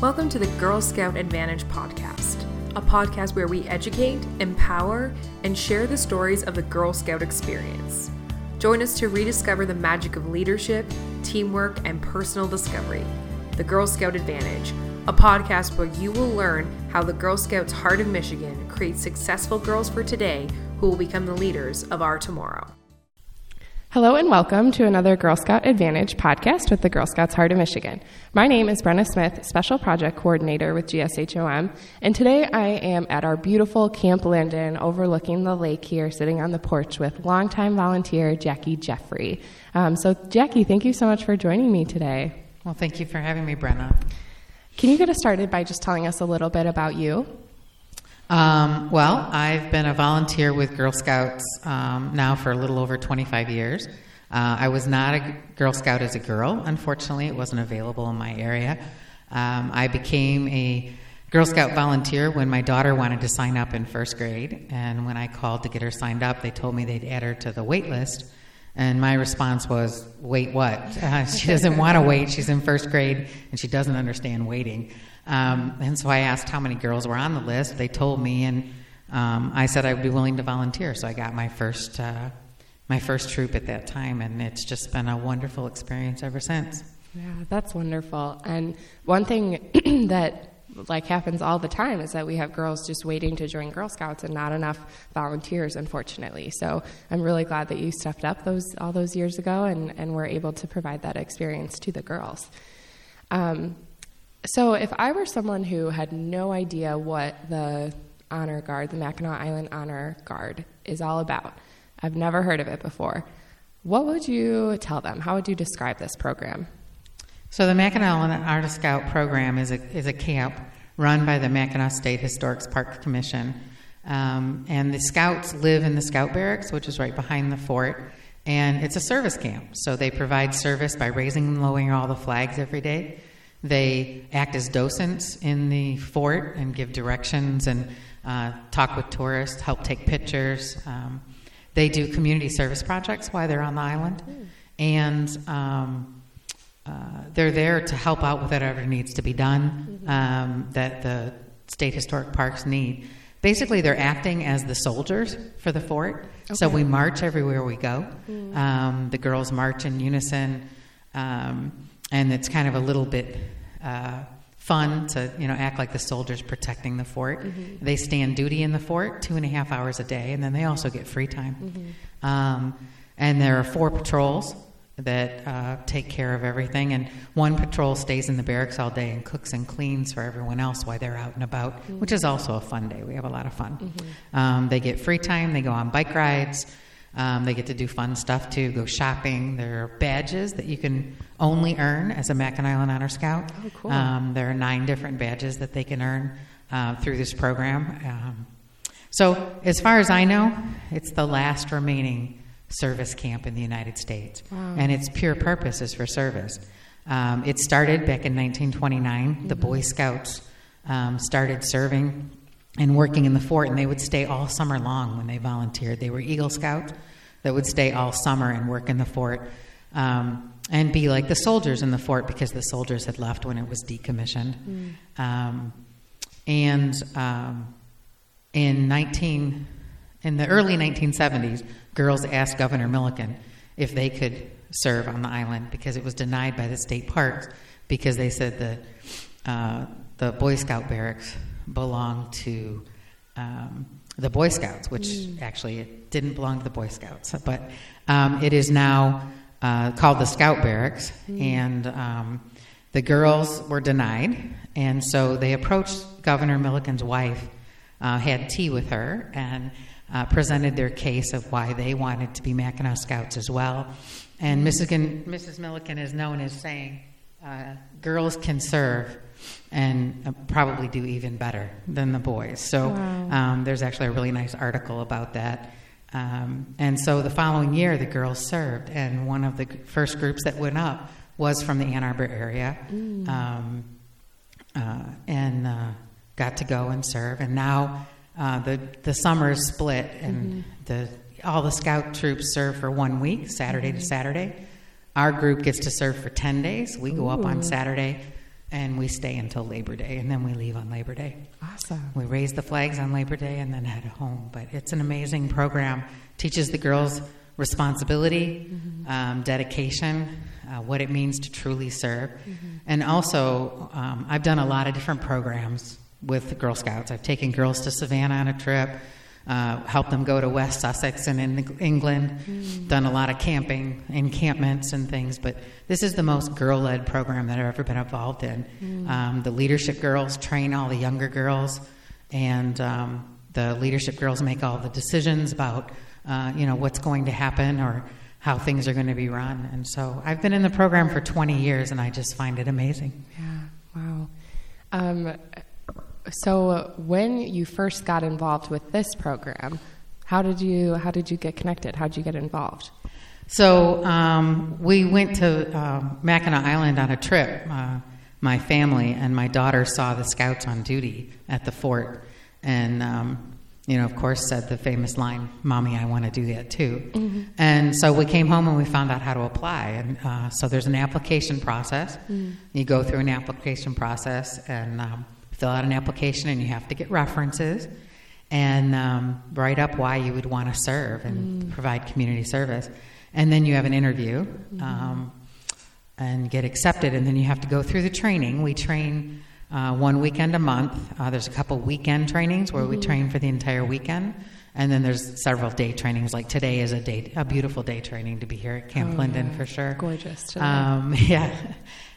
Welcome to the Girl Scout Advantage podcast, a podcast where we educate, empower, and share the stories of the Girl Scout experience. Join us to rediscover the magic of leadership, teamwork, and personal discovery. The Girl Scout Advantage, a podcast where you will learn how the Girl Scouts Heart of Michigan creates successful girls for today who will become the leaders of our tomorrow. Hello and welcome to another Girl Scout Advantage podcast with the Girl Scouts Heart of Michigan. My name is Brenna Smith, Special Project Coordinator with GSHOM, and today I am at our beautiful Camp Linden overlooking the lake here, sitting on the porch with longtime volunteer Jackie Jeffrey. Um, so, Jackie, thank you so much for joining me today. Well, thank you for having me, Brenna. Can you get us started by just telling us a little bit about you? Um, well, I've been a volunteer with Girl Scouts um, now for a little over 25 years. Uh, I was not a Girl Scout as a girl. Unfortunately, it wasn't available in my area. Um, I became a Girl Scout volunteer when my daughter wanted to sign up in first grade. And when I called to get her signed up, they told me they'd add her to the wait list. And my response was, wait what? Uh, she doesn't want to wait. She's in first grade and she doesn't understand waiting. Um, and so I asked how many girls were on the list. They told me, and um, I said I would be willing to volunteer. So I got my first uh, my first troop at that time, and it's just been a wonderful experience ever since. Yeah, that's wonderful. And one thing that like happens all the time is that we have girls just waiting to join Girl Scouts and not enough volunteers, unfortunately. So I'm really glad that you stepped up those all those years ago and, and were able to provide that experience to the girls. Um, so, if I were someone who had no idea what the Honor Guard, the Mackinac Island Honor Guard, is all about, I've never heard of it before, what would you tell them? How would you describe this program? So, the Mackinac Island Honor Scout program is a, is a camp run by the Mackinac State Historic Park Commission. Um, and the scouts live in the scout barracks, which is right behind the fort. And it's a service camp. So they provide service by raising and lowering all the flags every day. They act as docents in the fort and give directions and uh, talk with tourists, help take pictures. Um, they do community service projects while they're on the island, and um, uh, they're there to help out with whatever needs to be done um, that the state historic parks need. Basically, they're acting as the soldiers for the fort. Okay. So we march everywhere we go. Mm. Um, the girls march in unison. Um, and it's kind of a little bit uh, fun to you know act like the soldiers protecting the fort. Mm-hmm. They stand duty in the fort two and a half hours a day, and then they also get free time. Mm-hmm. Um, and there are four patrols that uh, take care of everything, and one patrol stays in the barracks all day and cooks and cleans for everyone else while they're out and about, mm-hmm. which is also a fun day. We have a lot of fun. Mm-hmm. Um, they get free time. They go on bike rides. Um, they get to do fun stuff too, go shopping. There are badges that you can only earn as a Mackinac Island Honor Scout. Oh, cool. Um, there are nine different badges that they can earn uh, through this program. Um, so, as far as I know, it's the last remaining service camp in the United States, wow. and its pure purpose is for service. Um, it started back in 1929. Mm-hmm. The Boy Scouts um, started serving and working in the fort, and they would stay all summer long when they volunteered. They were Eagle Scouts that would stay all summer and work in the fort um, and be like the soldiers in the fort because the soldiers had left when it was decommissioned. Mm. Um, and um, in 19 in the early 1970s, girls asked Governor Milliken if they could serve on the island because it was denied by the state parks because they said the uh, the Boy Scout barracks belonged to um, the Boy Scouts, which mm. actually it didn't belong to the Boy Scouts, but um, it is now uh, called the Scout Barracks, mm. and um, the girls were denied, and so they approached Governor Milliken's wife, uh, had tea with her, and uh, presented their case of why they wanted to be Mackinac Scouts as well. And Mrs. Mrs. Milliken is known as saying, uh, "Girls can serve." And uh, probably do even better than the boys. So wow. um, there's actually a really nice article about that. Um, and so the following year, the girls served, and one of the first groups that went up was from the Ann Arbor area, mm. um, uh, and uh, got to go and serve. And now uh, the the summer is split, and mm-hmm. the all the scout troops serve for one week, Saturday mm-hmm. to Saturday. Our group gets to serve for ten days. We go Ooh. up on Saturday and we stay until Labor Day, and then we leave on Labor Day. Awesome. We raise the flags on Labor Day and then head home. But it's an amazing program. Teaches the girls responsibility, mm-hmm. um, dedication, uh, what it means to truly serve, mm-hmm. and also um, I've done a lot of different programs with the Girl Scouts. I've taken girls to Savannah on a trip uh, helped them go to West Sussex and in England, mm. done a lot of camping, encampments, and things. But this is the most girl led program that I've ever been involved in. Mm. Um, the leadership girls train all the younger girls, and um, the leadership girls make all the decisions about uh, you know what's going to happen or how things are going to be run. And so I've been in the program for 20 years, and I just find it amazing. Yeah, wow. Um, so when you first got involved with this program, how did you how did you get connected? How did you get involved? So um, we went to uh, Mackinac Island on a trip. Uh, my family and my daughter saw the scouts on duty at the fort, and um, you know, of course, said the famous line, "Mommy, I want to do that too." Mm-hmm. And so we came home and we found out how to apply. And uh, so there's an application process. Mm. You go through an application process and um, fill out an application and you have to get references and um, write up why you would want to serve and mm. provide community service. And then you have an interview mm-hmm. um, and get accepted, and then you have to go through the training. We train uh, one weekend a month. Uh, there's a couple weekend trainings where mm-hmm. we train for the entire weekend. And then there's several day trainings. Like today is a day, a beautiful day training to be here at Camp oh, Linden yeah. for sure. Gorgeous. Um, yeah,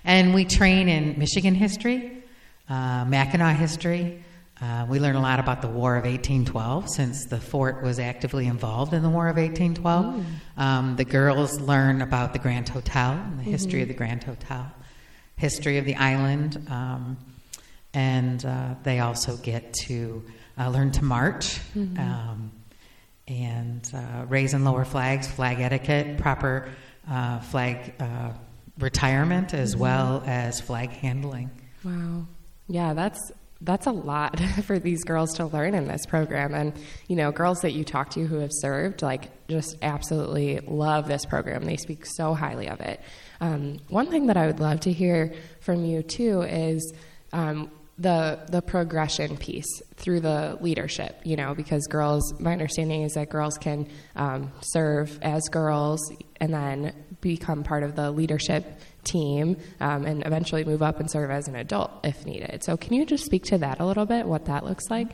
and we train in Michigan history, uh, Mackinac history. Uh, we learn a lot about the War of 1812 since the fort was actively involved in the War of 1812. Mm. Um, the girls learn about the Grand Hotel and the mm-hmm. history of the Grand Hotel, history of the island, um, and uh, they also get to uh, learn to march mm-hmm. um, and uh, raise and lower flags, flag etiquette, proper uh, flag uh, retirement, as mm-hmm. well as flag handling. Wow. Yeah, that's that's a lot for these girls to learn in this program. And you know girls that you talk to who have served like just absolutely love this program. They speak so highly of it. Um, one thing that i would love to hear from you too is um, the the progression piece through the leadership you know because girls my understanding is that girls can um, serve as girls and then become part of the leadership team um, and eventually move up and serve as an adult if needed. So, can you just speak to that a little bit, what that looks like?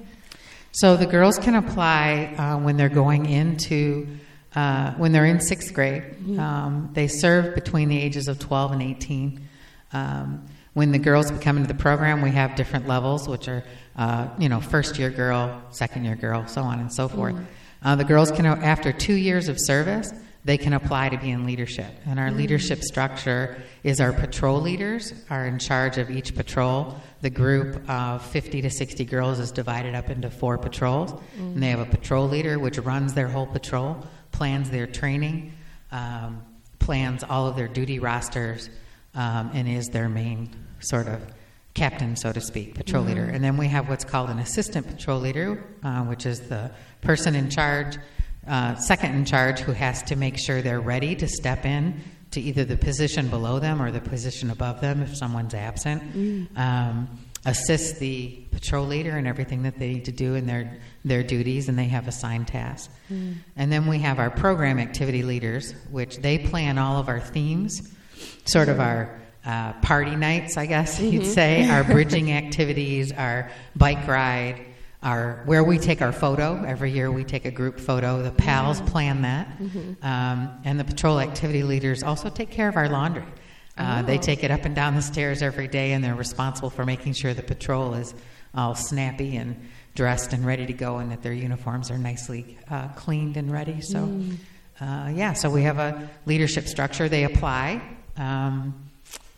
So, the girls can apply uh, when they're going into, uh, when they're in sixth grade. Mm-hmm. Um, they serve between the ages of 12 and 18. Um, when the girls come into the program, we have different levels, which are, uh, you know, first year girl, second year girl, so on and so forth. Mm-hmm. Uh, the girls can, after two years of service, they can apply to be in leadership. And our leadership structure is our patrol leaders are in charge of each patrol. The group of 50 to 60 girls is divided up into four patrols. And they have a patrol leader which runs their whole patrol, plans their training, um, plans all of their duty rosters, um, and is their main sort of captain, so to speak, patrol mm-hmm. leader. And then we have what's called an assistant patrol leader, uh, which is the person in charge uh, second in charge who has to make sure they're ready to step in to either the position below them or the position above them if someone's absent. Mm. Um, assist the patrol leader in everything that they need to do in their their duties, and they have assigned tasks. Mm. And then we have our program activity leaders, which they plan all of our themes, sort of our uh, party nights, I guess mm-hmm. you'd say, our bridging activities, our bike ride, our where we take our photo. Every year we take a group photo. The pals plan that, mm-hmm. um, and the patrol activity leaders also take care of our laundry. Uh, oh. They take it up and down the stairs every day, and they're responsible for making sure the patrol is all snappy and dressed and ready to go, and that their uniforms are nicely uh, cleaned and ready. So, mm. uh, yeah, so we have a leadership structure. They apply. Um,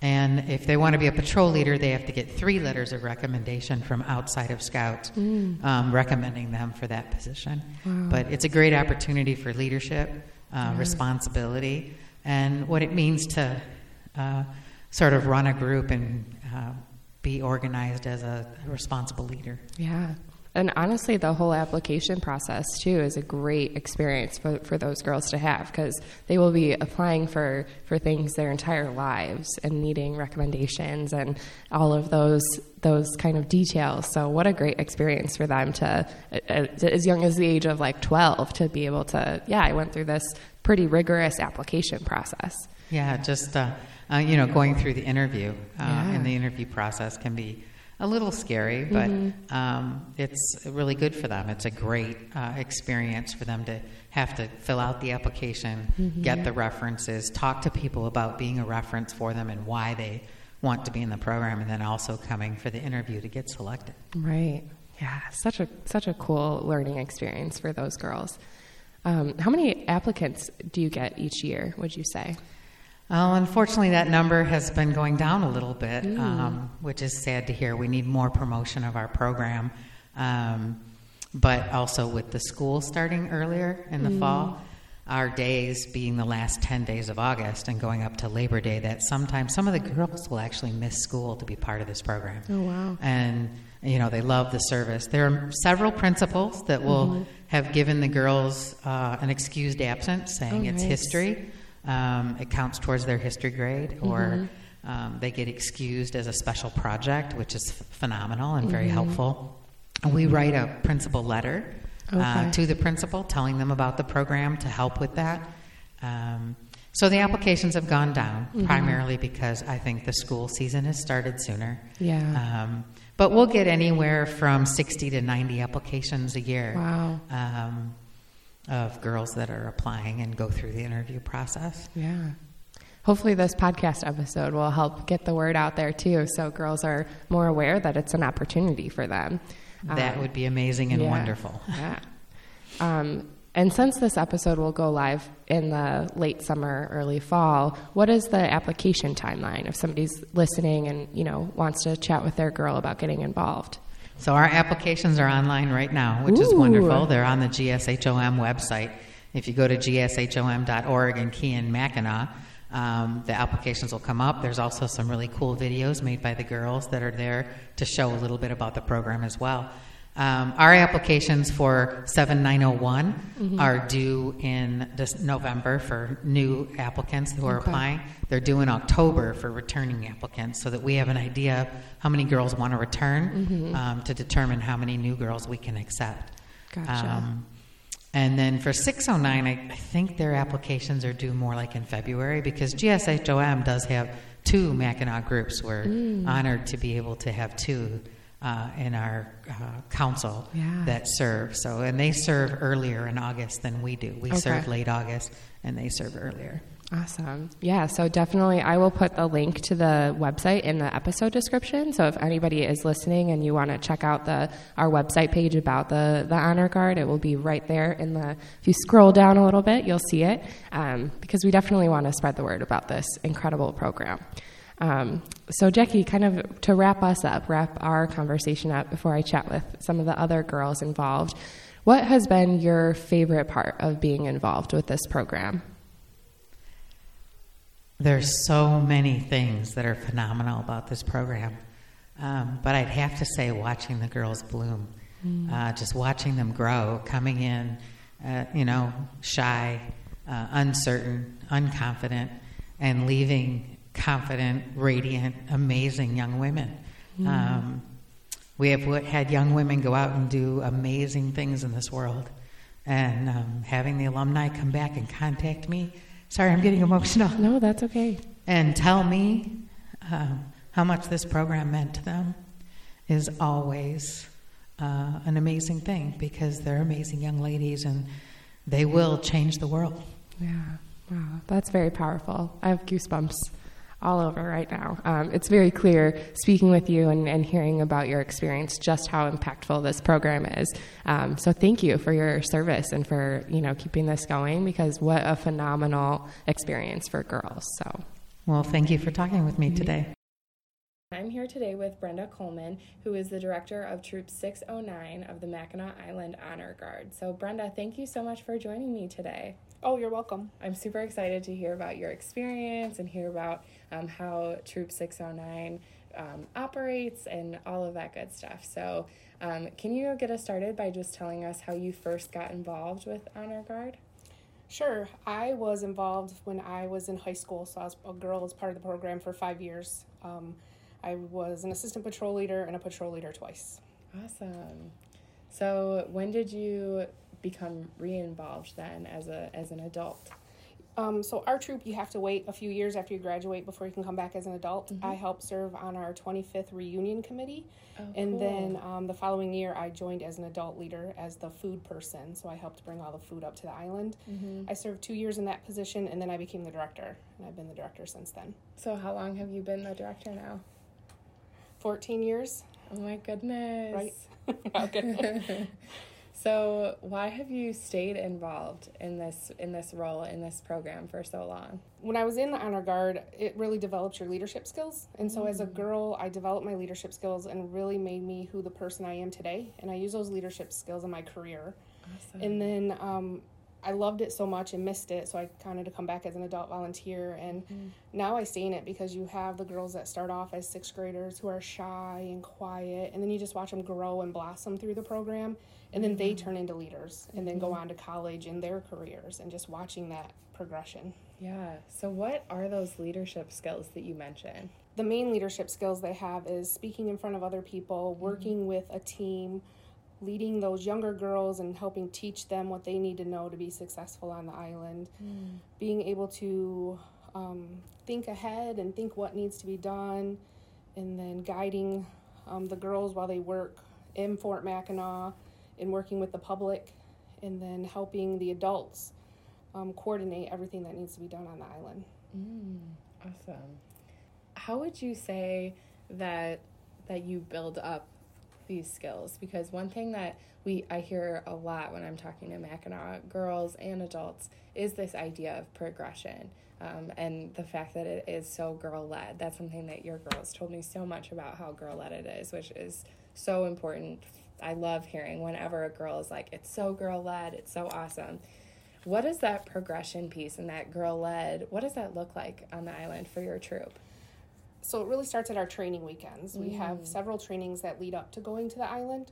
and if they want to be a patrol leader, they have to get three letters of recommendation from outside of Scouts mm. um, recommending them for that position. Wow. But it's a great opportunity for leadership, uh, responsibility, and what it means to uh, sort of run a group and uh, be organized as a responsible leader. Yeah, And honestly, the whole application process too is a great experience for, for those girls to have because they will be applying for, for things their entire lives and needing recommendations and all of those those kind of details. So what a great experience for them to, as young as the age of like 12, to be able to, yeah, I went through this pretty rigorous application process. Yeah, just, uh, uh, you know, going through the interview uh, yeah. and the interview process can be a little scary, but mm-hmm. um, it's really good for them. It's a great uh, experience for them to have to fill out the application, mm-hmm. get the references, talk to people about being a reference for them and why they want to be in the program, and then also coming for the interview to get selected. Right. Yeah. Such a such a cool learning experience for those girls. Um, how many applicants do you get each year? Would you say? Well, unfortunately, that number has been going down a little bit, mm. um, which is sad to hear. We need more promotion of our program. Um, but also with the school starting earlier in the mm. fall, our days being the last 10 days of August and going up to Labor Day, that sometimes some of the girls will actually miss school to be part of this program. Oh, wow. And, you know, they love the service. There are several principals that will mm-hmm. have given the girls uh, an excused absence, saying oh, it's nice. history. Um, it counts towards their history grade, or mm-hmm. um, they get excused as a special project, which is phenomenal and very mm-hmm. helpful. And we write a principal letter uh, okay. uh, to the principal, telling them about the program to help with that. Um, so the applications have gone down mm-hmm. primarily because I think the school season has started sooner. Yeah. Um, but we'll get anywhere from 60 to 90 applications a year. Wow. Um, of girls that are applying and go through the interview process. Yeah. Hopefully, this podcast episode will help get the word out there too, so girls are more aware that it's an opportunity for them. That um, would be amazing and yeah, wonderful. Yeah. Um, and since this episode will go live in the late summer, early fall, what is the application timeline if somebody's listening and you know wants to chat with their girl about getting involved? So our applications are online right now, which Ooh. is wonderful. They're on the GSHOM website. If you go to gshom.org and key in Mackinac, um, the applications will come up. There's also some really cool videos made by the girls that are there to show a little bit about the program as well. Um, our applications for 7901 mm-hmm. are due in this November for new applicants who are okay. applying. They're due in October for returning applicants so that we have an idea of how many girls want to return mm-hmm. um, to determine how many new girls we can accept. Gotcha. Um, and then for 609, I, I, think their applications are due more like in February because GSHOM does have two Mackinac groups. We're mm. honored to be able to have two uh, in our uh, council yeah. that serve. So, and they serve earlier in August than we do. We okay. serve late August, and they serve earlier. Awesome. Yeah, so definitely I will put the link to the website in the episode description. So if anybody is listening and you want to check out the our website page about the, the honor guard, it will be right there in the if you scroll down a little bit, you'll see it. Um, because we definitely want to spread the word about this incredible program. Um, so, Jackie, kind of to wrap us up, wrap our conversation up before I chat with some of the other girls involved, what has been your favorite part of being involved with this program? There's so many things that are phenomenal about this program. Um, but I'd have to say, watching the girls bloom, mm. uh, just watching them grow, coming in, uh, you know, shy, uh, uncertain, unconfident, and leaving confident, radiant, amazing young women. Mm. Um, we have had young women go out and do amazing things in this world. And um, having the alumni come back and contact me, sorry, I'm getting emotional. No, that's okay. And tell me um, how much this program meant to them is always uh, an amazing thing because they're amazing young ladies and they will change the world. Yeah, wow, that's very powerful. I have goosebumps all over right now. Um, it's very clear speaking with you and, and, hearing about your experience just how impactful this program is. Um, so thank you for your service and for you know keeping this going because what a phenomenal experience for girls. So well, thank you for talking with me mm-hmm. today. I'm here today with Brenda Coleman, who is the director of Troop 609 of the Mackinac Island Honor Guard. So, Brenda, thank you so much for joining me today. Oh, you're welcome. I'm super excited to hear about your experience and hear about um, how Troop 609 um, operates and all of that good stuff. So, um, can you get us started by just telling us how you first got involved with Honor Guard? Sure. I was involved when I was in high school, so I was a girl as part of the program for five years. Um, I was an assistant patrol leader and a patrol leader twice. Awesome. So, when did you become re-involved then as a as an adult? Um, so our troop, you have to wait a few years after you graduate before you can come back as an adult. Mm-hmm. I helped serve on our 25th reunion committee, Oh, and cool. then um, the following year I joined as an adult leader as the food person. So I helped bring all the food up to the island. Mm-hmm. I served two years in that position, and then I became the director, and I've been the director since then. So, how long have you been the director now? 14 years, Oh my goodness! right? So, why have you stayed involved in this in this role in this program for so long? when I was in the honor guard, it really developed your leadership skills. And so, as a girl, I developed my leadership skills and really made me who the person I am today. And I use those leadership skills in my career. Awesome. And then um, I loved it so much and missed it, so I kind of to come back as an adult volunteer. And mm-hmm. now I stay in it because you have the girls that start off as sixth graders who are shy and quiet, and then you just watch them grow and blossom through the program, and then they mm-hmm. turn into leaders and then go mm-hmm. on to college in their careers, and just watching that progression. yeah. So, what are those leadership skills that you mentioned? the main leadership skills they have is speaking in front of other people, working with a team, leading those younger girls and helping teach them what they need to know to be successful on the island, being able to um, think ahead and think what needs to be done, and then guiding um, the girls while they work in Fort Mackinac and working with the public, and then helping the adults um, coordinate everything that needs to be done on the island. Awesome. How would you say that that you build up these skills? Because one thing that we I hear a lot when I'm talking to Mackinac girls and adults is this idea of progression. Um, and the fact that it is so girl led. That's something that your girls told me so much about how girl led it is, which is so important. I love hearing whenever a girl is like, it's so girl led, it's so awesome. What is that progression piece and that girl led? What does that look like on the island for your troop? So it really starts at our training weekends. We have several trainings that lead up to going to the island.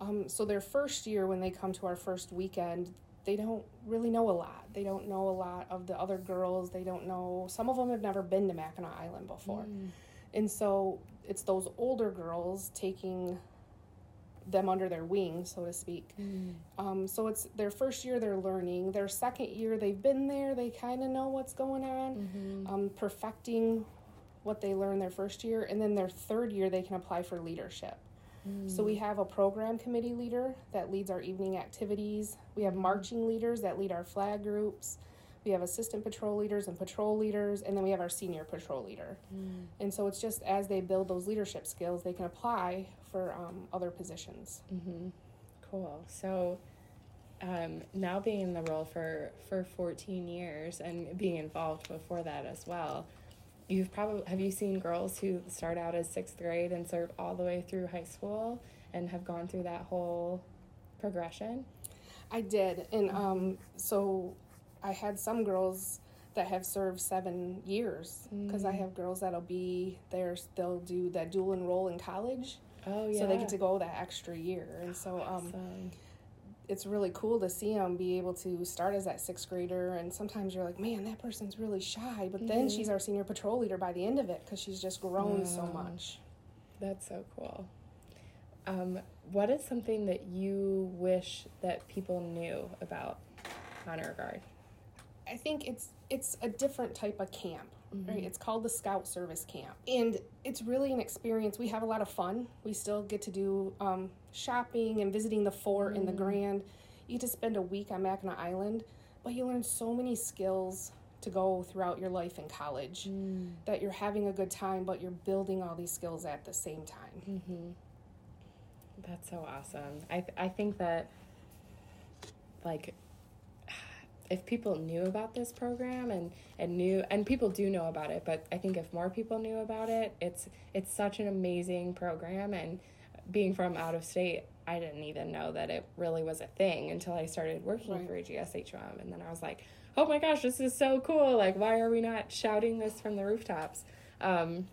Um, so their first year, when they come to our first weekend, they don't really know a lot. They don't know a lot of the other girls. They don't know. Some of them have never been to Mackinac Island before, and so it's those older girls taking them under their wing, so to speak. Um, so it's their first year they're learning. Their second year they've been there. They kind of know what's going on, um, perfecting what they learn their first year, and then their third year they can apply for leadership. So we have a program committee leader that leads our evening activities. We have marching leaders that lead our flag groups. We have assistant patrol leaders and patrol leaders, and then we have our senior patrol leader. And so it's just as they build those leadership skills, they can apply for um, other positions. Cool. So um, now being in the role for for 14 years and being involved before that as well, you've probably have you seen girls who start out as sixth grade and serve all the way through high school and have gone through that whole progression? I did, and um, so I had some girls that have served seven years because I have girls that'll be there. They'll do that dual enroll in college, Oh yeah. so they get to go that extra year, and so um, Awesome. It's really cool to see them be able to start as that sixth grader. And sometimes you're like, man, that person's really shy, but then she's our senior patrol leader by the end of it because she's just grown so much. That's so cool. Um, what is something that you wish that people knew about Honor Guard? I think it's it's a different type of camp, Mm-hmm. right? It's called the Scout Service Camp, and it's really an experience. We have a lot of fun. We still get to do um, shopping and visiting the fort and the mm-hmm. Grand. You get to spend a week on Mackinac Island, but you learn so many skills to go throughout your life in college mm. that you're having a good time, but you're building all these skills at the same time. Mm-hmm. That's so awesome. I th- I think that like if people knew about this program and and knew and people do know about it, but I think if more people knew about it, it's it's such an amazing program and being from out of state, I didn't even know that it really was a thing until I started working Right. for AGSHM and then I was like, "Oh my gosh, this is so cool. Like why are we not shouting this from the rooftops?" Um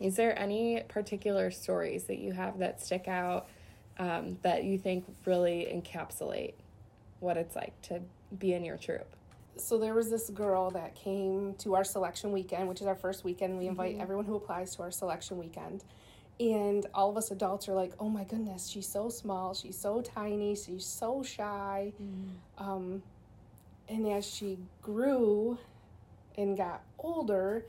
Is there any particular stories that you have that stick out um, that you think really encapsulate what it's like to be in your troop? So there was this girl that came to our selection weekend, which is our first weekend. We invite mm-hmm. everyone who applies to our selection weekend. And all of us adults are like, oh my goodness, she's so small, she's so tiny, she's so shy. Mm-hmm. Um, and as she grew and got older,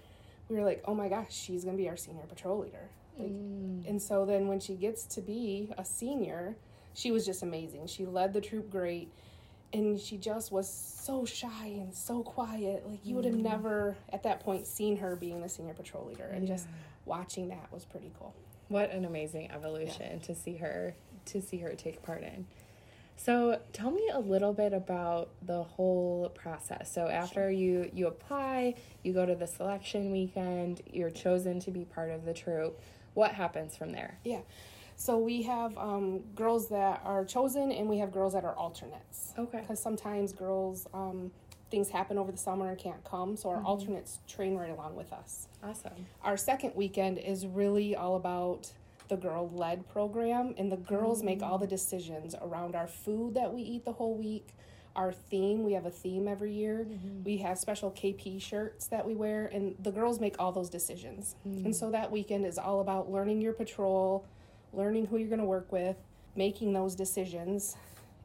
we were like, oh my gosh, she's gonna be our senior patrol leader. Like, mm. And so then when she gets to be a senior, she was just amazing. She led the troop great, and she just was so shy and so quiet. Like you would have mm-hmm. never at that point seen her being the senior patrol leader, and just watching that was pretty cool. What an amazing evolution to see her to see her take part in. So tell me a little bit about the whole process. So after you you apply, you go to the selection weekend, you're chosen to be part of the troop. What happens from there? Yeah. So we have um, girls that are chosen, and we have girls that are alternates. Okay. Because sometimes girls, um, things happen over the summer and can't come, so our alternates train right along with us. Awesome. Our second weekend is really all about the girl led program, and the girls make all the decisions around our food that we eat the whole week. Our theme, we have a theme every year. We have special KP shirts that we wear, and the girls make all those decisions. And so that weekend is all about learning your patrol, learning who you're going to work with, making those decisions.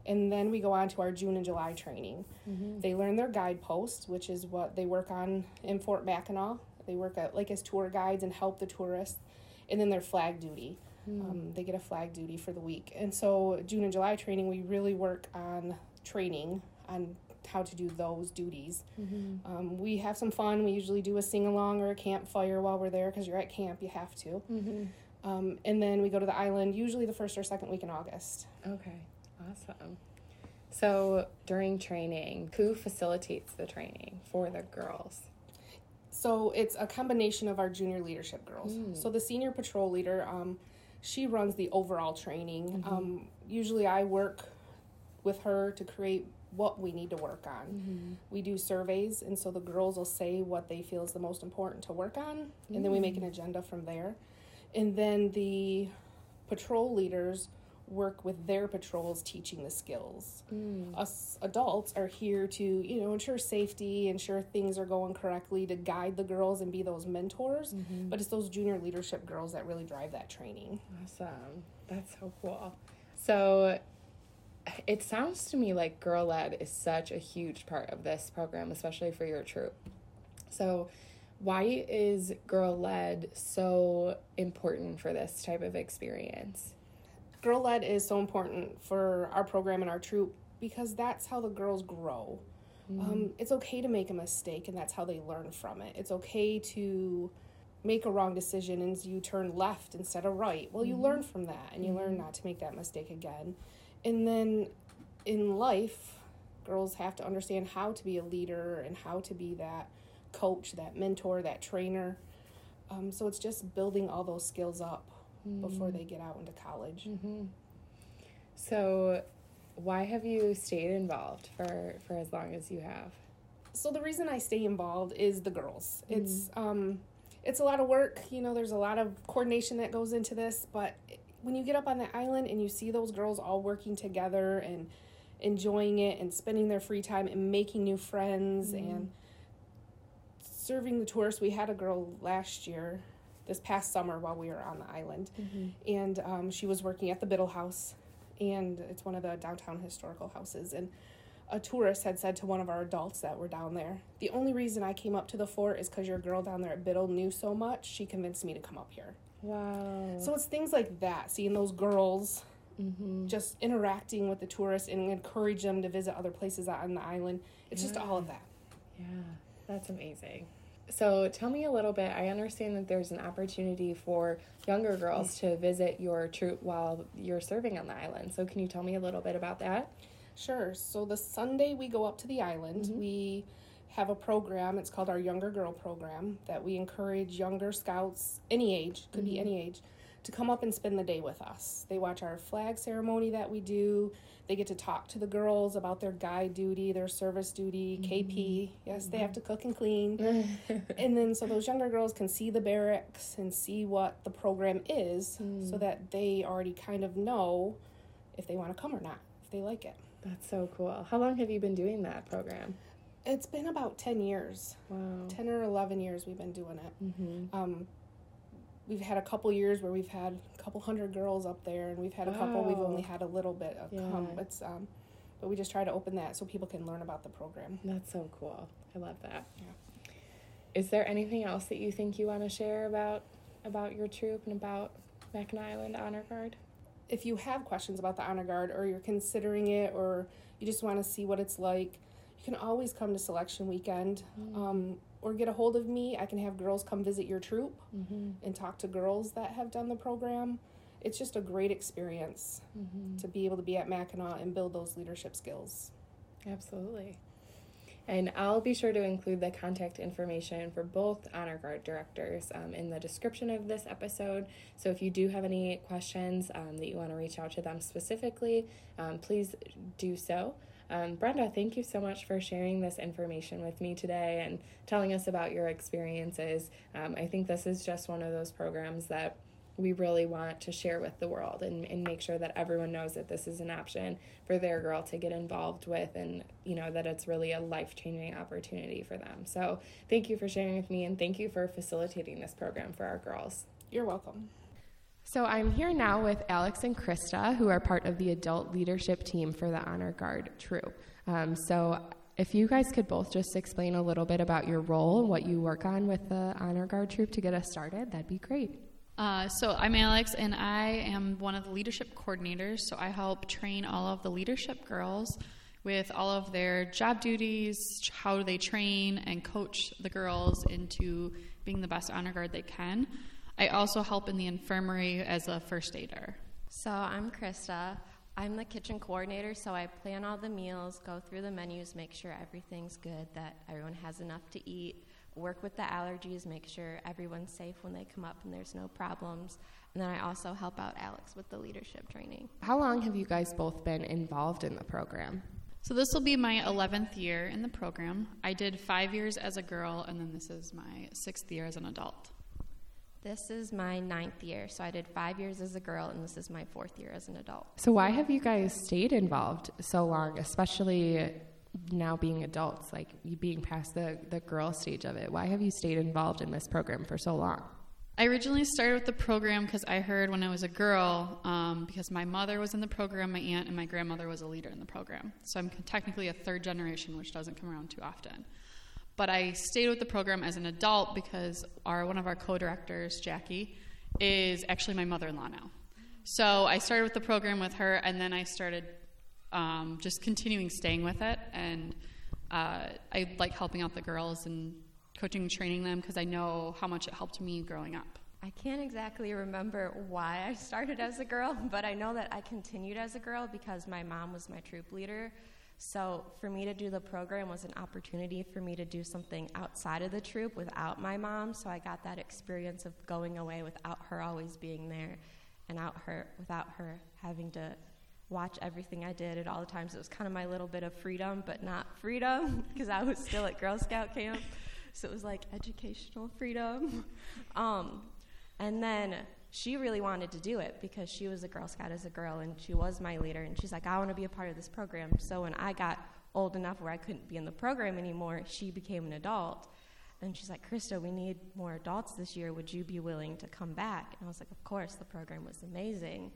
And then we go on to our June and July training. They learn their guideposts, which is what they work on in Fort Mackinac. They work at, like as tour guides and help the tourists. And then their flag duty. Um, they get a flag duty for the week. And so, June and July training, we really work on training on how to do those duties. Um, we have some fun. We usually do a sing along or a campfire while we're there because you're at camp, you have to. Um, and then we go to the island usually the first or second week in August. Okay. Awesome. So during training, who facilitates the training for the girls? So it's a combination of our junior leadership girls. So the senior patrol leader, um, she runs the overall training. Um, usually I work with her to create what we need to work on. We do surveys, and so the girls will say what they feel is the most important to work on, and then we make an agenda from there. And then the patrol leaders work with their patrols teaching the skills. Hmm. Us adults are here to, you know, ensure safety, ensure things are going correctly, to guide the girls and be those mentors. Mm-hmm. But it's those junior leadership girls that really drive that training. Awesome. That's so cool. So it sounds to me like girl led is such a huge part of this program, especially for your troop. So, why is girl led so important for this type of experience? Girl led is so important for our program and our troop because that's how the girls grow. Mm-hmm. Um, it's okay to make a mistake, and that's how they learn from it. It's okay to make a wrong decision and you turn left instead of right. Well, you mm-hmm. learn from that and you learn mm-hmm. not to make that mistake again. And then in life, girls have to understand how to be a leader and how to be that coach, that mentor, that trainer. Um, so it's just building all those skills up before they get out into college. So, why have you stayed involved for, for as long as you have? so the reason I stay involved is the girls. It's um, it's a lot of work. You know, there's a lot of coordination that goes into this. But when you get up on the island and you see those girls all working together and enjoying it and spending their free time and making new friends and serving the tourists, we had a girl last year, this past summer while we were on the island, and um, she was working at the Biddle House, and it's one of the downtown historical houses, and a tourist had said to one of our adults that were down there, The only reason I came up to the fort is because your girl down there at Biddle knew so much, she convinced me to come up here. Wow. So it's things like that, seeing those girls just interacting with the tourists and encourage them to visit other places on the island. It's just all of that. Yeah, that's amazing. So tell me a little bit. I understand that there's an opportunity for younger girls to visit your troop while you're serving on the island. So can you tell me a little bit about that? Sure. So the Sunday we go up to the island, mm-hmm. we have a program. It's called our Younger Girl program that we encourage younger scouts, any age, could be mm-hmm. any age, to come up and spend the day with us. They watch our flag ceremony that we do. They get to talk to the girls about their guide duty, their service duty, mm-hmm. KP. Yes, mm-hmm. they have to cook and clean. and then so those younger girls can see the barracks and see what the program is mm. so that they already kind of know if they want to come or not, if they like it. That's so cool. How long have you been doing that program? It's been about 10 years. Wow. 10 or 11 years we've been doing it. Mm-hmm. Um, we've had a couple years where we've had a couple hundred girls up there, and we've had a couple we've only had a little bit of yeah. come. It's um, but we just try to open that so people can learn about the program. That's so cool. I love that. Yeah. Is there anything else that you think you want to share about about your troop and about Mackinac Island Honor Guard? If you have questions about the Honor Guard, or you're considering it, or you just want to see what it's like, you can always come to selection weekend. Mm. Um, or get a hold of me. I can have girls come visit your troop mm-hmm. and talk to girls that have done the program. It's just a great experience mm-hmm. to be able to be at Mackinac and build those leadership skills. Absolutely. And I'll be sure to include the contact information for both Honor Guard directors um, in the description of this episode. So if you do have any questions um, that you want to reach out to them specifically, um, please do so. Um, Brenda, thank you so much for sharing this information with me today and telling us about your experiences. Um, I think this is just one of those programs that we really want to share with the world and, and make sure that everyone knows that this is an option for their girl to get involved with and you know that it's really a life-changing opportunity for them. So thank you for sharing with me and thank you for facilitating this program for our girls. You're welcome so I'm here now with Alex and Krista, who are part of the adult leadership team for the Honor Guard troop. Um, so if you guys could both just explain a little bit about your role and what you work on with the Honor Guard troop to get us started, that'd be great. Uh, so I'm Alex, and I am one of the leadership coordinators. So I help train all of the leadership girls with all of their job duties, how they train, and coach the girls into being the best honor guard they can. I also help in the infirmary as a first aider. So I'm Krista. I'm the kitchen coordinator, so I plan all the meals, go through the menus, make sure everything's good, that everyone has enough to eat, work with the allergies, make sure everyone's safe when they come up and there's no problems. And then I also help out Alex with the leadership training. How long have you guys both been involved in the program? So this will be my 11th year in the program. I did five years as a girl, and then this is my sixth year as an adult. This is my ninth year, so I did five years as a girl, and this is my fourth year as an adult. So, why have you guys stayed involved so long, especially now being adults, like you being past the, the girl stage of it? Why have you stayed involved in this program for so long? I originally started with the program because I heard when I was a girl, um, because my mother was in the program, my aunt and my grandmother was a leader in the program. So I'm technically a third generation, which doesn't come around too often. But I stayed with the program as an adult because our one of our co-directors, Jackie, is actually my mother-in-law now. So I started with the program with her, and then I started um, just continuing staying with it. And uh, I like helping out the girls and coaching and training them because I know how much it helped me growing up. I can't exactly remember why I started as a girl, but I know that I continued as a girl because my mom was my troop leader. So for me to do the program was an opportunity for me to do something outside of the troop without my mom. So I got that experience of going away without her always being there, and out her without her having to watch everything I did at all the times. It was kind of my little bit of freedom, but not freedom because I was still at Girl Scout camp. So it was like educational freedom. Um, and then she really wanted to do it because she was a Girl Scout as a girl and she was my leader. And she's like, I want to be a part of this program. So when I got old enough where I couldn't be in the program anymore, she became an adult. And she's like, Krista, we need more adults this year. Would you be willing to come back? And I was like, Of course, the program was amazing.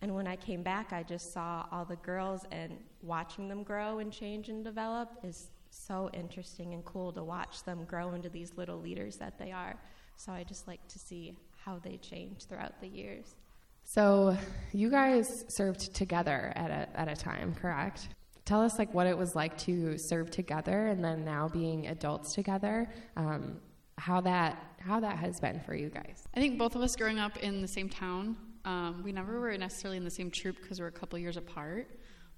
And when I came back, I just saw all the girls and watching them grow and change and develop is so interesting and cool to watch them grow into these little leaders that they are. So I just like to see how they changed throughout the years. So you guys served together at a, at a time, correct? Tell us like what it was like to serve together and then now being adults together. Um, how that how that has been for you guys. I think both of us growing up in the same town, um, we never were necessarily in the same troop because we're a couple years apart,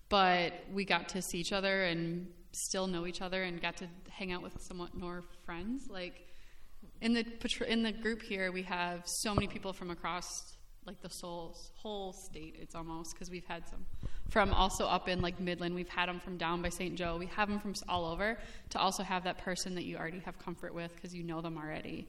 but we got to see each other and still know each other and got to hang out with somewhat more friends. Like in the in the group here, we have so many people from across like the whole state. It's almost because we've had some from also up in like Midland. We've had them from down by St. Joe. We have them from all over to also have that person that you already have comfort with because you know them already.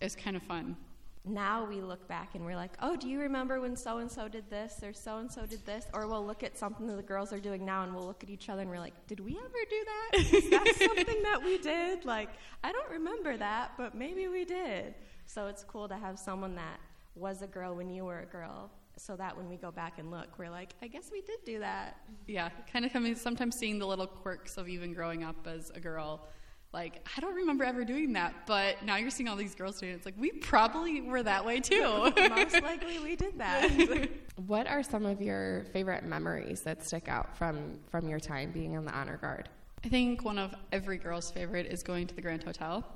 It's kind of fun. Now we look back and we're like, oh, do you remember when so and so did this or so and so did this? Or we'll look at something that the girls are doing now and we'll look at each other and we're like, did we ever do that? Is that something that we did? Like, I don't remember that, but maybe we did. So it's cool to have someone that was a girl when you were a girl so that when we go back and look, we're like, I guess we did do that. Yeah, kind of coming, sometimes seeing the little quirks of even growing up as a girl. Like, I don't remember ever doing that, but now you're seeing all these girls doing it. It's like, we probably were that way too. Most likely we did that. what are some of your favorite memories that stick out from, from your time being on the honor guard? I think one of every girl's favorite is going to the Grand Hotel.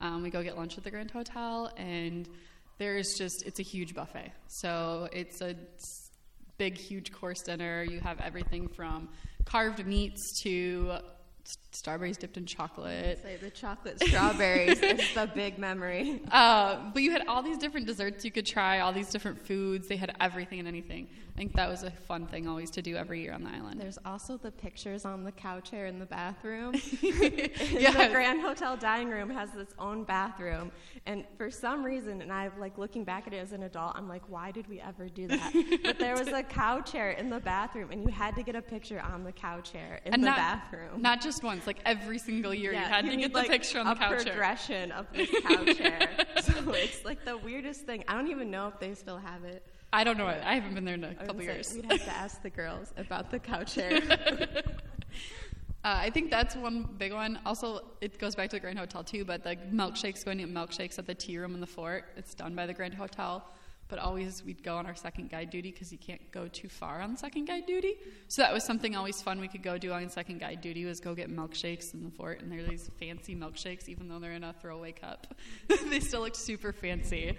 Um, we go get lunch at the Grand Hotel, and there's just it's a huge buffet. So it's a big, huge course dinner. You have everything from carved meats to strawberries dipped in chocolate. Say the chocolate strawberries is the big memory. Uh, but you had all these different desserts you could try, all these different foods. They had everything and anything. I think that was a fun thing always to do every year on the island. There's also the pictures on the cow chair in the bathroom. yes. The Grand Hotel dining room has its own bathroom, and for some reason, and I'm like looking back at it as an adult, I'm like, why did we ever do that? but there was a cow chair in the bathroom, and you had to get a picture on the cow chair in and the not, bathroom. Not just once, like every single year, yeah, you had you to get like the picture on the cow chair. progression of this cow chair. so it's like the weirdest thing. I don't even know if they still have it. I don't know. I haven't been there in a couple years. We'd have to ask the girls about the cow chair. Uh, I think that's one big one. Also, it goes back to the Grand Hotel too, but the milkshakes, going to get milkshakes at the tea room in the fort, it's done by the Grand Hotel. But always we'd go on our second guide duty because you can't go too far on second guide duty. So that was something always fun we could go do on second guide duty was go get milkshakes in the fort, and they're these fancy milkshakes, even though they're in a throwaway cup. they still look super fancy.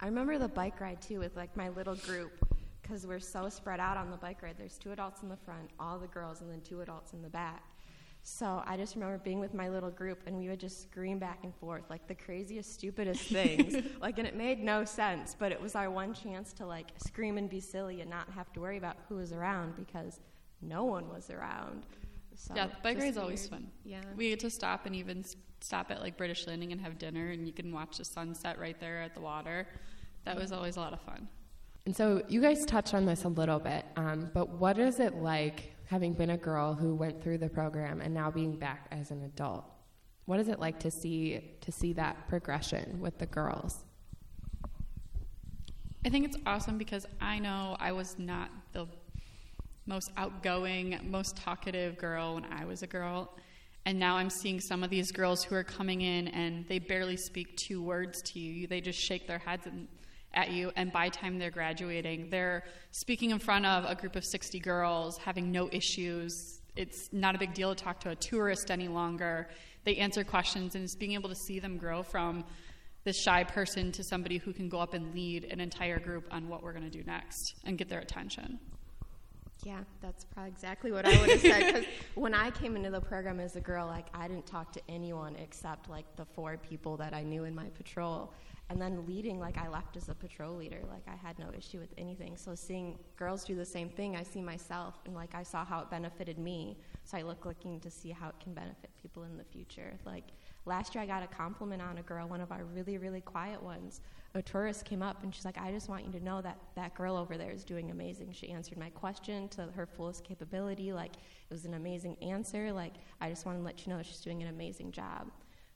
I remember the bike ride too with like my little group because we're so spread out on the bike ride. There's two adults in the front, all the girls, and then two adults in the back. So I just remember being with my little group, and we would just scream back and forth like the craziest, stupidest things. like, and it made no sense, but it was our one chance to like scream and be silly and not have to worry about who was around because no one was around. So yeah, bike ride's always fun. Yeah, we get to stop and even stop at like British Landing and have dinner, and you can watch the sunset right there at the water. That was always a lot of fun. And so you guys touched on this a little bit, um, but what is it like having been a girl who went through the program and now being back as an adult? What is it like to see to see that progression with the girls? I think it's awesome because I know I was not the most outgoing, most talkative girl when I was a girl. And now I'm seeing some of these girls who are coming in and they barely speak two words to you. They just shake their heads and at you, and by time they're graduating, they're speaking in front of a group of 60 girls, having no issues. It's not a big deal to talk to a tourist any longer. They answer questions, and it's being able to see them grow from this shy person to somebody who can go up and lead an entire group on what we're going to do next and get their attention. Yeah, that's probably exactly what I would have said. Because when I came into the program as a girl, like I didn't talk to anyone except like the four people that I knew in my patrol and then leading like i left as a patrol leader like i had no issue with anything. So seeing girls do the same thing i see myself and like i saw how it benefited me. So i look looking to see how it can benefit people in the future. Like last year i got a compliment on a girl one of our really really quiet ones. A tourist came up and she's like i just want you to know that that girl over there is doing amazing. She answered my question to her fullest capability like it was an amazing answer. Like i just want to let you know she's doing an amazing job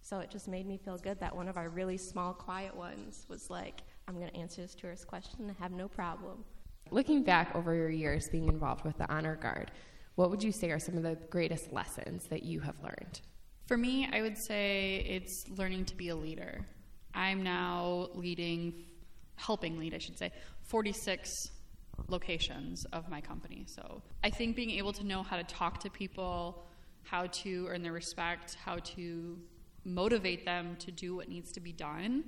so it just made me feel good that one of our really small, quiet ones was like, I'm going to answer this tourist question and have no problem. Looking back over your years being involved with the Honor Guard, what would you say are some of the greatest lessons that you have learned? For me, I would say it's learning to be a leader. I'm now leading, helping lead, I should say, 46 locations of my company. So I think being able to know how to talk to people, how to earn their respect, how to motivate them to do what needs to be done.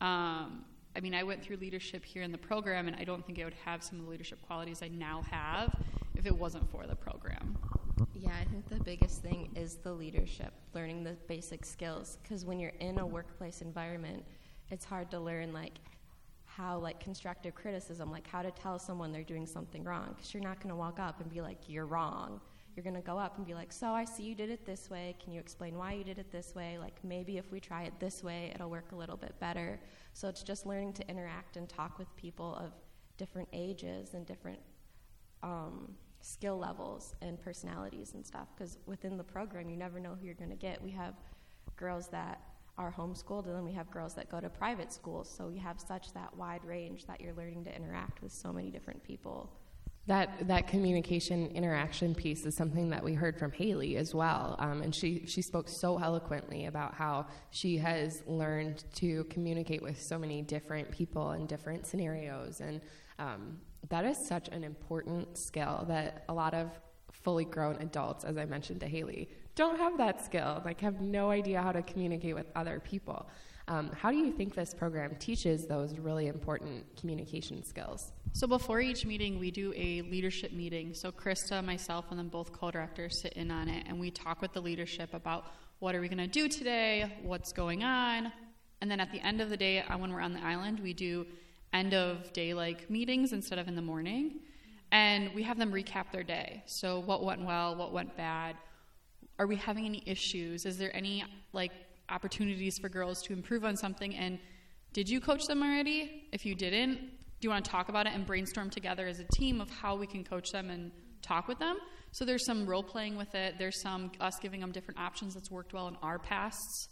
Um, I mean, I went through leadership here in the program, and I don't think I would have some of the leadership qualities I now have if it wasn't for the program. Yeah, I think the biggest thing is the leadership, learning the basic skills. Because when you're in a workplace environment, it's hard to learn, like, how like constructive criticism, like how to tell someone they're doing something wrong. Because you're not going to walk up and be like, you're wrong. You're going to go up and be like, so I see you did it this way. Can you explain why you did it this way? Like maybe if we try it this way, it'll work a little bit better. So it's just learning to interact and talk with people of different ages and different um, skill levels and personalities and stuff. Because within the program, you never know who you're going to get. We have girls that are homeschooled, and then we have girls that go to private schools. So you have such that wide range that you're learning to interact with so many different people. That that communication interaction piece is something that we heard from Haley as well, um, and she she spoke so eloquently about how she has learned to communicate with so many different people in different scenarios, and um, that is such an important skill that a lot of fully grown adults, as I mentioned to Haley, don't have that skill. Like have no idea how to communicate with other people. Um, how do you think this program teaches those really important communication skills? So before each meeting, we do a leadership meeting. So Krista, myself, and then both co-directors sit in on it, and we talk with the leadership about what are we going to do today, what's going on, and then at the end of the day, uh, when we're on the island, we do end of day like meetings instead of in the morning, and we have them recap their day. So what went well, what went bad, are we having any issues? Is there any like opportunities for girls to improve on something? And did you coach them already? If you didn't, do you want to talk about it and brainstorm together as a team of how we can coach them and talk with them? So there's some role playing with it. There's some us giving them different options that's worked well in our pasts.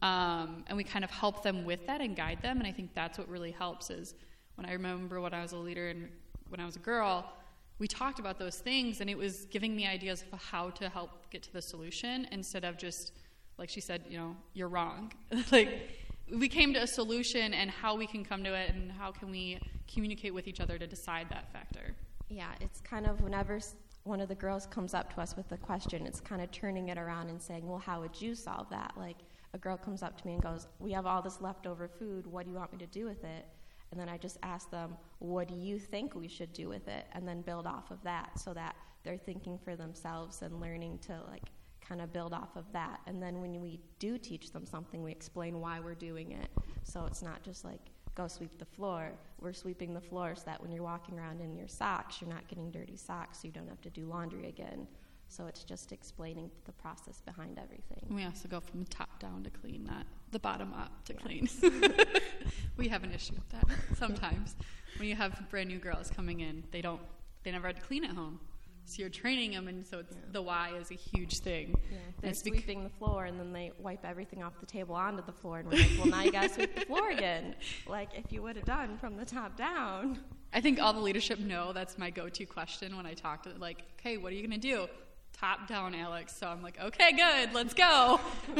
Um, and we kind of help them with that and guide them. And I think that's what really helps is when I remember when I was a leader and when I was a girl, we talked about those things and it was giving me ideas of how to help get to the solution instead of just like she said you know you're wrong like we came to a solution and how we can come to it and how can we communicate with each other to decide that factor. Yeah it's kind of whenever one of the girls comes up to us with a question it's kind of turning it around and saying well how would you solve that? Like a girl comes up to me and goes we have all this leftover food. What do you want me to do with it? And then I just ask them, what do you think we should do with it? And then build off of that so that they're thinking for themselves and learning to like kind of build off of that. And then when we do teach them something, we explain why we're doing it. So it's not just like, go sweep the floor. We're sweeping the floor so that when you're walking around in your socks, you're not getting dirty socks, so you don't have to do laundry again. So it's just explaining the process behind everything. We also go from the top down to clean, not the bottom up to yeah. clean. we have an issue with that sometimes. when you have brand new girls coming in, they don't, they never had to clean at home. So you're training them, and so yeah. the why is a huge thing. Yeah, they're sweeping bec- the floor, and then they wipe everything off the table onto the floor, and we're like, "Well, now you gotta sweep the floor again." Like if you would have done from the top down. I think all the leadership know that's my go-to question when I talk to them. Like, "Okay, what are you gonna do?" top down, Alex. So I'm like, okay, good, let's go.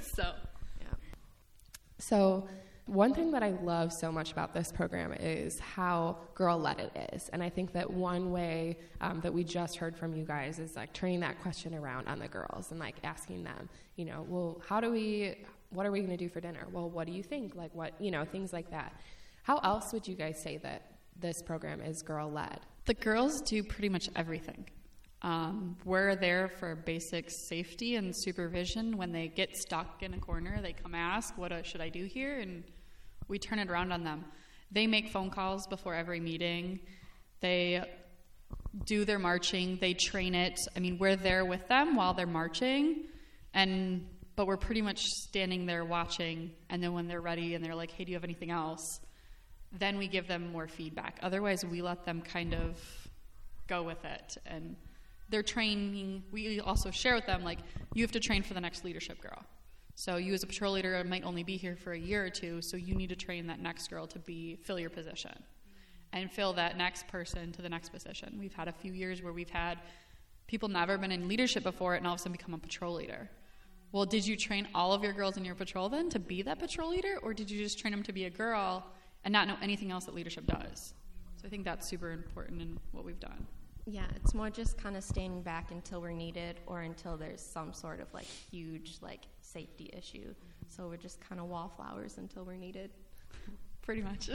so, yeah. So, one thing that I love so much about this program is how girl led it is. And I think that one way um, that we just heard from you guys is like turning that question around on the girls and like asking them, you know, well, how do we, what are we going to do for dinner? Well, what do you think? Like, what, you know, things like that. How else would you guys say that this program is girl led? The girls do pretty much everything. Um, we're there for basic safety and supervision. When they get stuck in a corner, they come ask, "What uh, should I do here?" and we turn it around on them. They make phone calls before every meeting. They do their marching. They train it. I mean, we're there with them while they're marching, and but we're pretty much standing there watching. And then when they're ready and they're like, "Hey, do you have anything else?" Then we give them more feedback. Otherwise, we let them kind of go with it and they're training, we also share with them, like, you have to train for the next leadership girl. So you as a patrol leader might only be here for a year or two, so you need to train that next girl to be fill your position and fill that next person to the next position. We've had a few years where we've had people never been in leadership before and all of a sudden become a patrol leader. Well, did you train all of your girls in your patrol then to be that patrol leader, or did you just train them to be a girl and not know anything else that leadership does? So I think that's super important in what we've done. Yeah, it's more just kind of standing back until we're needed or until there's some sort of like huge like safety issue. Mm-hmm. So we're just kind of wallflowers until we're needed. Pretty much.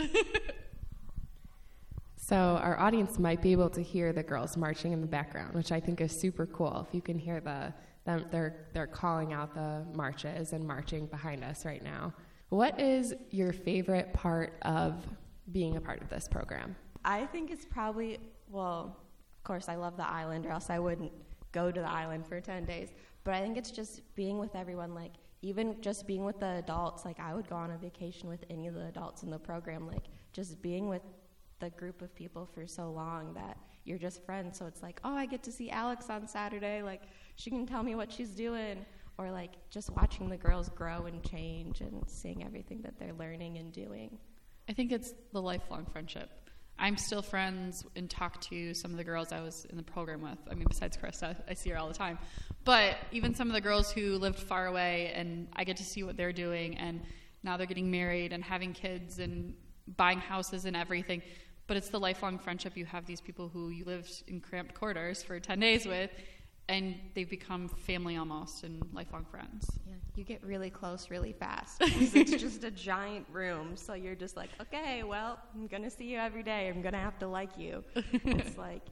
so our audience might be able to hear the girls marching in the background, which I think is super cool. If you can hear the them they're they're calling out the marches and marching behind us right now. What is your favorite part of being a part of this program? I think it's probably, well, of course, I love the island, or else I wouldn't go to the island for 10 days. But I think it's just being with everyone, like, even just being with the adults. Like, I would go on a vacation with any of the adults in the program. Like, just being with the group of people for so long that you're just friends. So it's like, oh, I get to see Alex on Saturday. Like, she can tell me what she's doing. Or, like, just watching the girls grow and change and seeing everything that they're learning and doing. I think it's the lifelong friendship. I'm still friends and talk to some of the girls I was in the program with. I mean, besides Chris, I, I, see her all the time. But even some of the girls who lived far away, and I get to see what they're doing, and now they're getting married and having kids and buying houses and everything. But it's the lifelong friendship you have these people who you lived in cramped quarters for 10 days with, and they've become family almost and lifelong friends. Yeah, you get really close really fast. it's just a giant room, so you're just like, okay, well, I'm gonna see you every day. I'm gonna have to like you. it's like,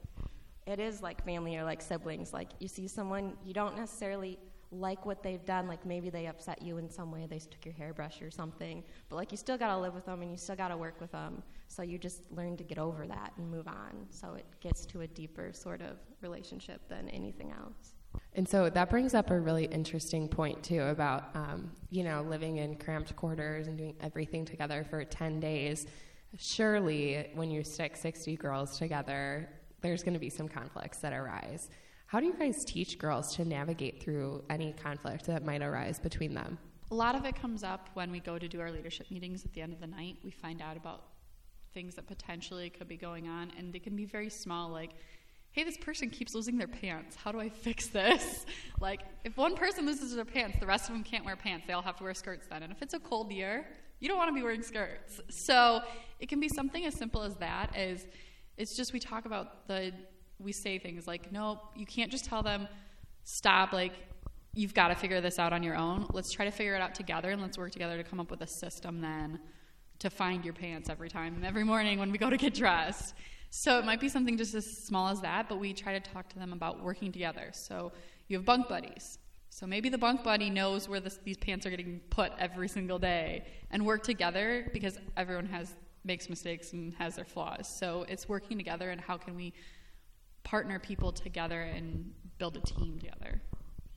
it is like family or like siblings. Like you see someone you don't necessarily like what they've done. Like maybe they upset you in some way, they took your hairbrush or something. But like you still got to live with them and you still got to work with them. So you just learn to get over that and move on. So it gets to a deeper sort of relationship than anything else. And so that brings up a really interesting point too about um, you know living in cramped quarters and doing everything together for ten days. Surely, when you stick sixty girls together, there's going to be some conflicts that arise. How do you guys teach girls to navigate through any conflict that might arise between them? A lot of it comes up when we go to do our leadership meetings at the end of the night. We find out about things that potentially could be going on, and they can be very small, like, hey, this person keeps losing their pants. How do I fix this? like, if one person loses their pants, the rest of them can't wear pants. They all have to wear skirts then. And if it's a cold year, you don't want to be wearing skirts. So it can be something as simple as that, as it's just we talk about the we say things like, no, you can't just tell them, stop, like, you've got to figure this out on your own. Let's try to figure it out together and let's work together to come up with a system then to find your pants every time, every morning when we go to get dressed. So it might be something just as small as that, but we try to talk to them about working together. So you have bunk buddies. So maybe the bunk buddy knows where this, these pants are getting put every single day and work together because everyone has makes mistakes and has their flaws. So it's working together and how can we partner people together and build a team together.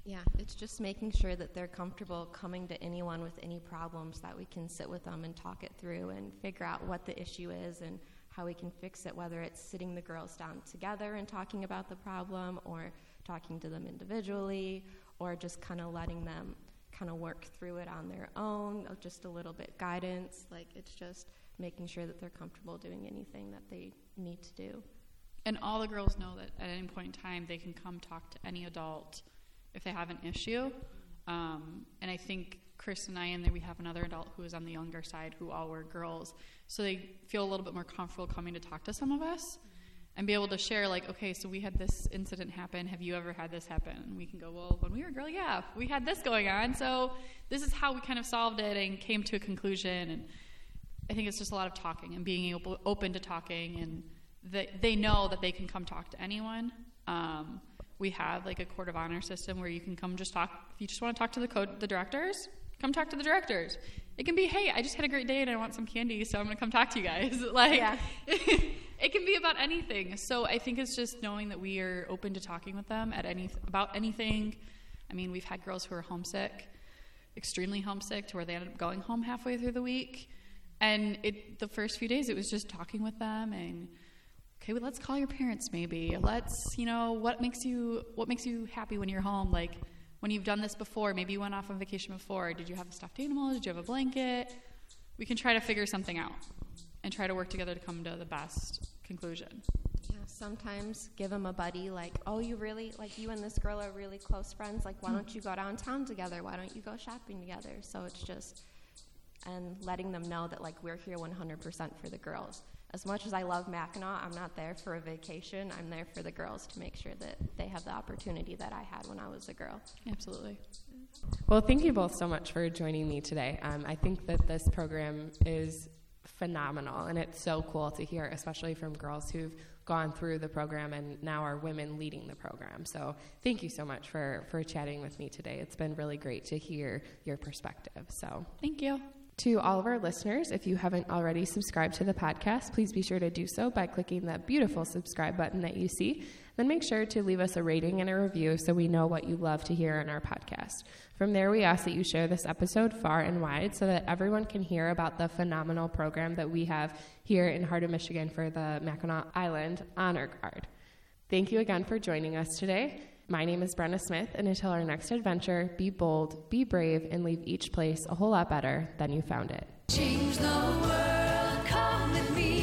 Yeah, it's just making sure that they're comfortable coming to anyone with any problems that we can sit with them and talk it through and figure out what the issue is and how we can fix it, whether it's sitting the girls down together and talking about the problem or talking to them individually or just kind of letting them kind of work through it on their own, just a little bit guidance. Like it's just making sure that they're comfortable doing anything that they need to do. And all the girls know that at any point in time they can come talk to any adult if they have an issue. Um, and I think Chris and I, and then we have another adult who is on the younger side who all were girls. So they feel a little bit more comfortable coming to talk to some of us and be able to share, like, okay, so we had this incident happen. Have you ever had this happen? And we can go, well, when we were a girl, yeah, we had this going on. So this is how we kind of solved it and came to a conclusion. And I think it's just a lot of talking and being able, open to talking and they, they know that they can come talk to anyone. Um, we have like a court of honor system where you can come just talk. If you just want to talk to the code, the directors, come talk to the directors. It can be, hey, I just had a great day and I want some candy, so I'm going to come talk to you guys. like, it can be about anything. So I think it's just knowing that we are open to talking with them at any about anything. I mean, we've had girls who are homesick, extremely homesick, to where they ended up going home halfway through the week. And it, the first few days, it was just talking with them and okay, well, let's call your parents maybe. Let's, you know, what makes you what makes you happy when you're home? Like when you've done this before, maybe you went off on vacation before. Did you have a stuffed animal? Did you have a blanket? We can try to figure something out and try to work together to come to the best conclusion. Yeah, sometimes give them a buddy like, oh, you really, like you and this girl are really close friends. Like, why hmm. don't you go downtown together? Why don't you go shopping together? So it's just, and letting them know that like we're here 100% for the girls as much as I love Mackinac, I'm not there for a vacation. I'm there for the girls to make sure that they have the opportunity that I had when I was a girl. Absolutely. Well, thank you both so much for joining me today. Um, I think that this program is phenomenal, and it's so cool to hear, especially from girls who've gone through the program and now are women leading the program. So, thank you so much for for chatting with me today. It's been really great to hear your perspective. So, thank you. To all of our listeners, if you haven't already subscribed to the podcast, please be sure to do so by clicking that beautiful subscribe button that you see. Then make sure to leave us a rating and a review so we know what you love to hear in our podcast. From there, we ask that you share this episode far and wide so that everyone can hear about the phenomenal program that we have here in Heart of Michigan for the Mackinac Island Honor Guard. Thank you again for joining us today. My name is Brenna Smith, and until our next adventure, be bold, be brave, and leave each place a whole lot better than you found it. Change the world, come with me.